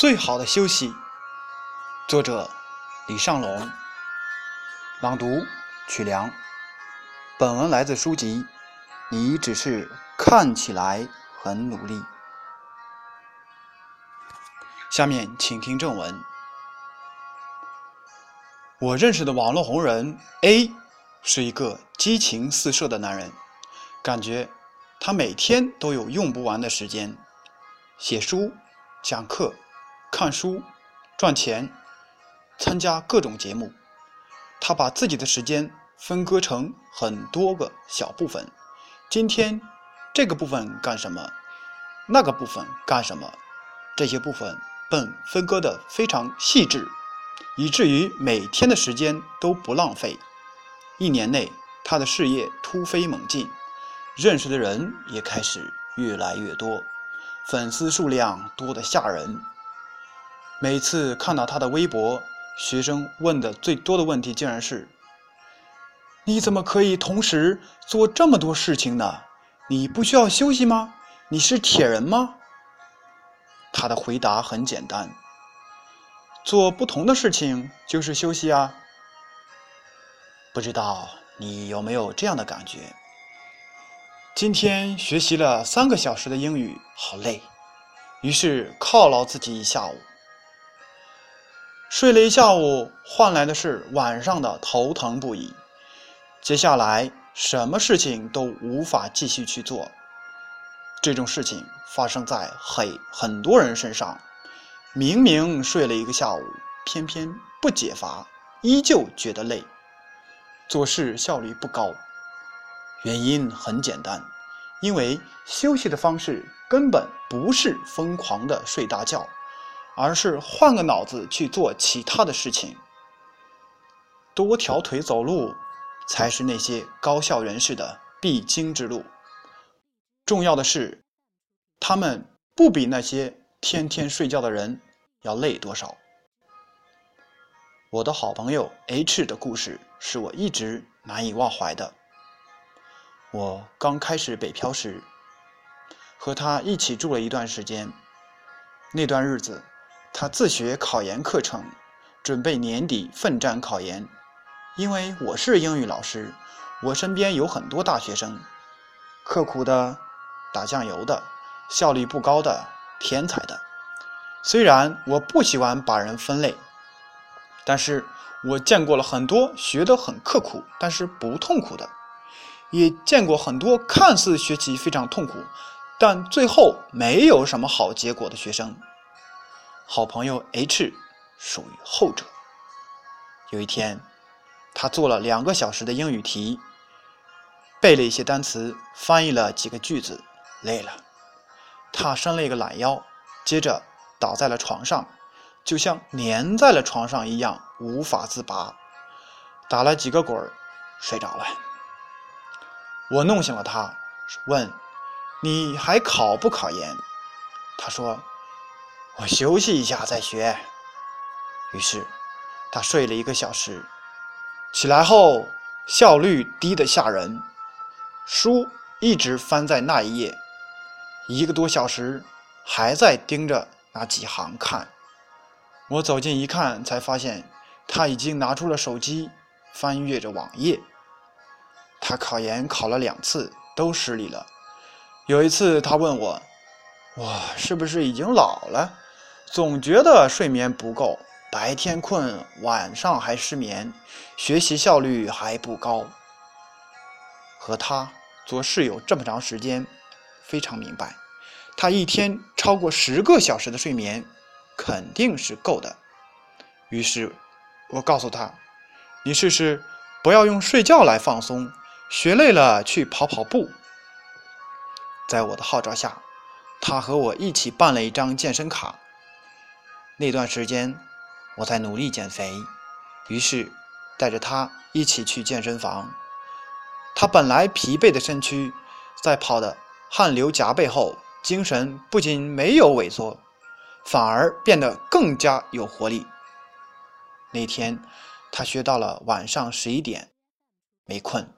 最好的休息。作者：李尚龙。朗读：曲梁。本文来自书籍《你只是看起来很努力》。下面请听正文。我认识的网络红人 A 是一个激情四射的男人，感觉他每天都有用不完的时间，写书、讲课。看书、赚钱、参加各种节目，他把自己的时间分割成很多个小部分。今天这个部分干什么？那个部分干什么？这些部分本分割的非常细致，以至于每天的时间都不浪费。一年内，他的事业突飞猛进，认识的人也开始越来越多，粉丝数量多得吓人。每次看到他的微博，学生问的最多的问题竟然是：“你怎么可以同时做这么多事情呢？你不需要休息吗？你是铁人吗？”他的回答很简单：“做不同的事情就是休息啊。”不知道你有没有这样的感觉？今天学习了三个小时的英语，好累，于是犒劳自己一下午。睡了一下午，换来的是晚上的头疼不已。接下来，什么事情都无法继续去做。这种事情发生在很很多人身上。明明睡了一个下午，偏偏不解乏，依旧觉得累，做事效率不高。原因很简单，因为休息的方式根本不是疯狂的睡大觉。而是换个脑子去做其他的事情。多条腿走路，才是那些高效人士的必经之路。重要的是，他们不比那些天天睡觉的人要累多少。我的好朋友 H 的故事是我一直难以忘怀的。我刚开始北漂时，和他一起住了一段时间，那段日子。他自学考研课程，准备年底奋战考研。因为我是英语老师，我身边有很多大学生，刻苦的、打酱油的、效率不高的、天才的。虽然我不喜欢把人分类，但是我见过了很多学得很刻苦但是不痛苦的，也见过很多看似学习非常痛苦，但最后没有什么好结果的学生。好朋友 H 属于后者。有一天，他做了两个小时的英语题，背了一些单词，翻译了几个句子，累了，他伸了一个懒腰，接着倒在了床上，就像粘在了床上一样，无法自拔，打了几个滚儿，睡着了。我弄醒了他，问：“你还考不考研？”他说。我休息一下再学。于是，他睡了一个小时，起来后效率低得吓人，书一直翻在那一页，一个多小时还在盯着那几行看。我走近一看，才发现他已经拿出了手机，翻阅着网页。他考研考了两次，都失利了。有一次，他问我：“我是不是已经老了？”总觉得睡眠不够，白天困，晚上还失眠，学习效率还不高。和他做室友这么长时间，非常明白，他一天超过十个小时的睡眠肯定是够的。于是，我告诉他：“你试试，不要用睡觉来放松，学累了去跑跑步。”在我的号召下，他和我一起办了一张健身卡。那段时间，我在努力减肥，于是带着他一起去健身房。他本来疲惫的身躯，在跑的汗流浃背后，精神不仅没有萎缩，反而变得更加有活力。那天，他学到了晚上十一点，没困。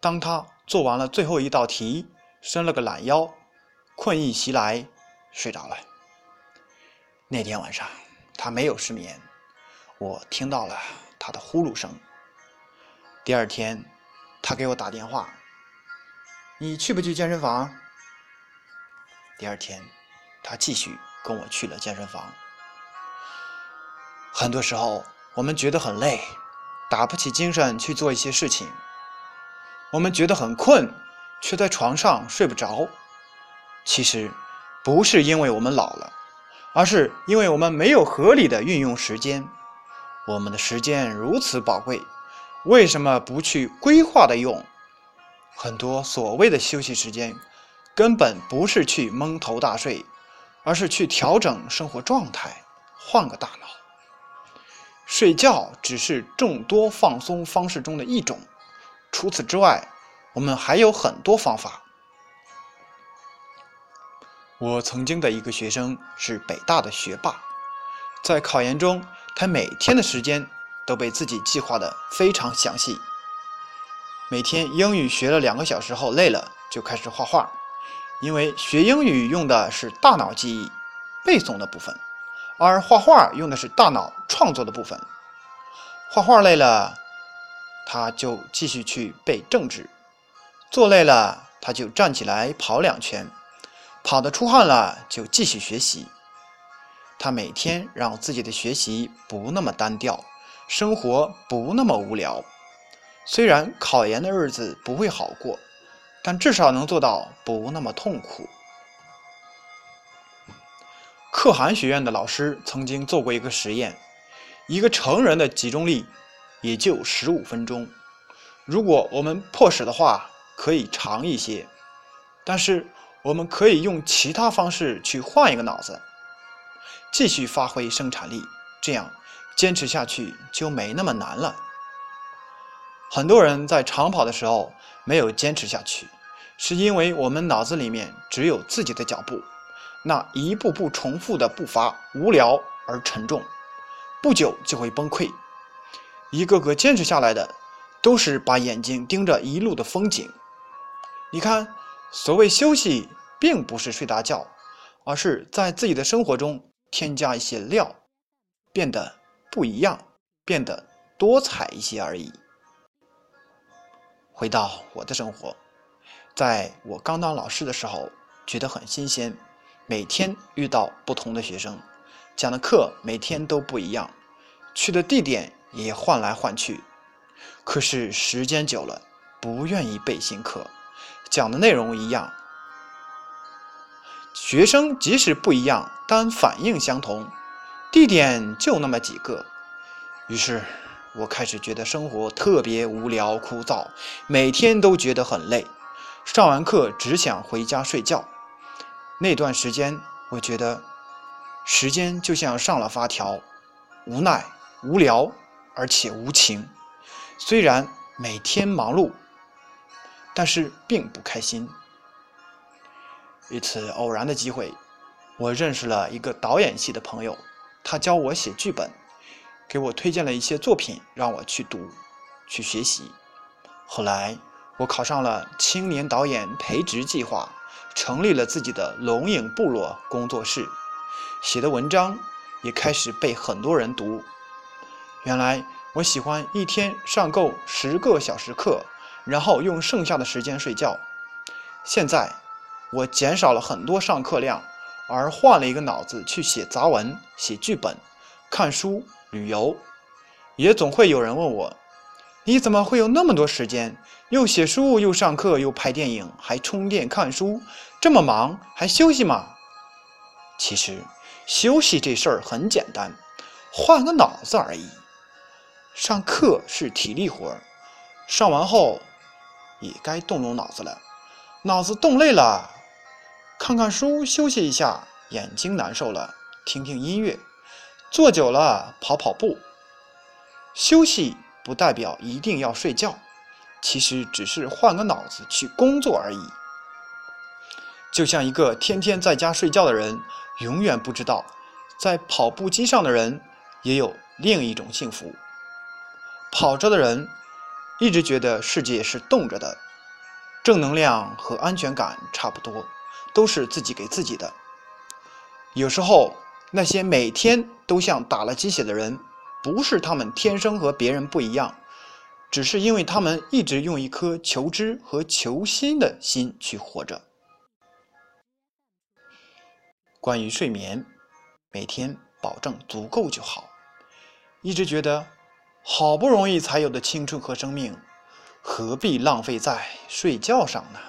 当他做完了最后一道题，伸了个懒腰，困意袭来，睡着了。那天晚上，他没有失眠，我听到了他的呼噜声。第二天，他给我打电话：“你去不去健身房？”第二天，他继续跟我去了健身房。很多时候，我们觉得很累，打不起精神去做一些事情；我们觉得很困，却在床上睡不着。其实，不是因为我们老了，而是因为我们没有合理的运用时间。我们的时间如此宝贵。为什么不去规划的用？很多所谓的休息时间，根本不是去蒙头大睡，而是去调整生活状态，换个大脑。睡觉只是众多放松方式中的一种，除此之外，我们还有很多方法。我曾经的一个学生是北大的学霸，在考研中，他每天的时间。都被自己计划的非常详细。每天英语学了两个小时后累了，就开始画画，因为学英语用的是大脑记忆、背诵的部分，而画画用的是大脑创作的部分。画画累了，他就继续去背政治；做累了，他就站起来跑两圈，跑得出汗了就继续学习。他每天让自己的学习不那么单调。生活不那么无聊，虽然考研的日子不会好过，但至少能做到不那么痛苦。可汗学院的老师曾经做过一个实验，一个成人的集中力也就十五分钟，如果我们迫使的话，可以长一些，但是我们可以用其他方式去换一个脑子，继续发挥生产力，这样。坚持下去就没那么难了。很多人在长跑的时候没有坚持下去，是因为我们脑子里面只有自己的脚步，那一步步重复的步伐无聊而沉重，不久就会崩溃。一个个坚持下来的，都是把眼睛盯着一路的风景。你看，所谓休息，并不是睡大觉，而是在自己的生活中添加一些料，变得。不一样，变得多彩一些而已。回到我的生活，在我刚当老师的时候，觉得很新鲜，每天遇到不同的学生，讲的课每天都不一样，去的地点也换来换去。可是时间久了，不愿意背新课，讲的内容一样，学生即使不一样，但反应相同。地点就那么几个，于是我开始觉得生活特别无聊枯燥，每天都觉得很累，上完课只想回家睡觉。那段时间，我觉得时间就像上了发条，无奈、无聊而且无情。虽然每天忙碌，但是并不开心。一次偶然的机会，我认识了一个导演系的朋友。他教我写剧本，给我推荐了一些作品让我去读、去学习。后来我考上了青年导演培植计划，成立了自己的龙影部落工作室，写的文章也开始被很多人读。原来我喜欢一天上够十个小时课，然后用剩下的时间睡觉。现在我减少了很多上课量。而换了一个脑子去写杂文、写剧本、看书、旅游，也总会有人问我：“你怎么会有那么多时间？又写书，又上课，又拍电影，还充电看书，这么忙还休息吗？”其实，休息这事儿很简单，换个脑子而已。上课是体力活儿，上完后也该动动脑子了。脑子动累了。看看书，休息一下；眼睛难受了，听听音乐；坐久了，跑跑步。休息不代表一定要睡觉，其实只是换个脑子去工作而已。就像一个天天在家睡觉的人，永远不知道，在跑步机上的人也有另一种幸福。跑着的人一直觉得世界是动着的，正能量和安全感差不多。都是自己给自己的。有时候那些每天都像打了鸡血的人，不是他们天生和别人不一样，只是因为他们一直用一颗求知和求新的心去活着。关于睡眠，每天保证足够就好。一直觉得，好不容易才有的青春和生命，何必浪费在睡觉上呢？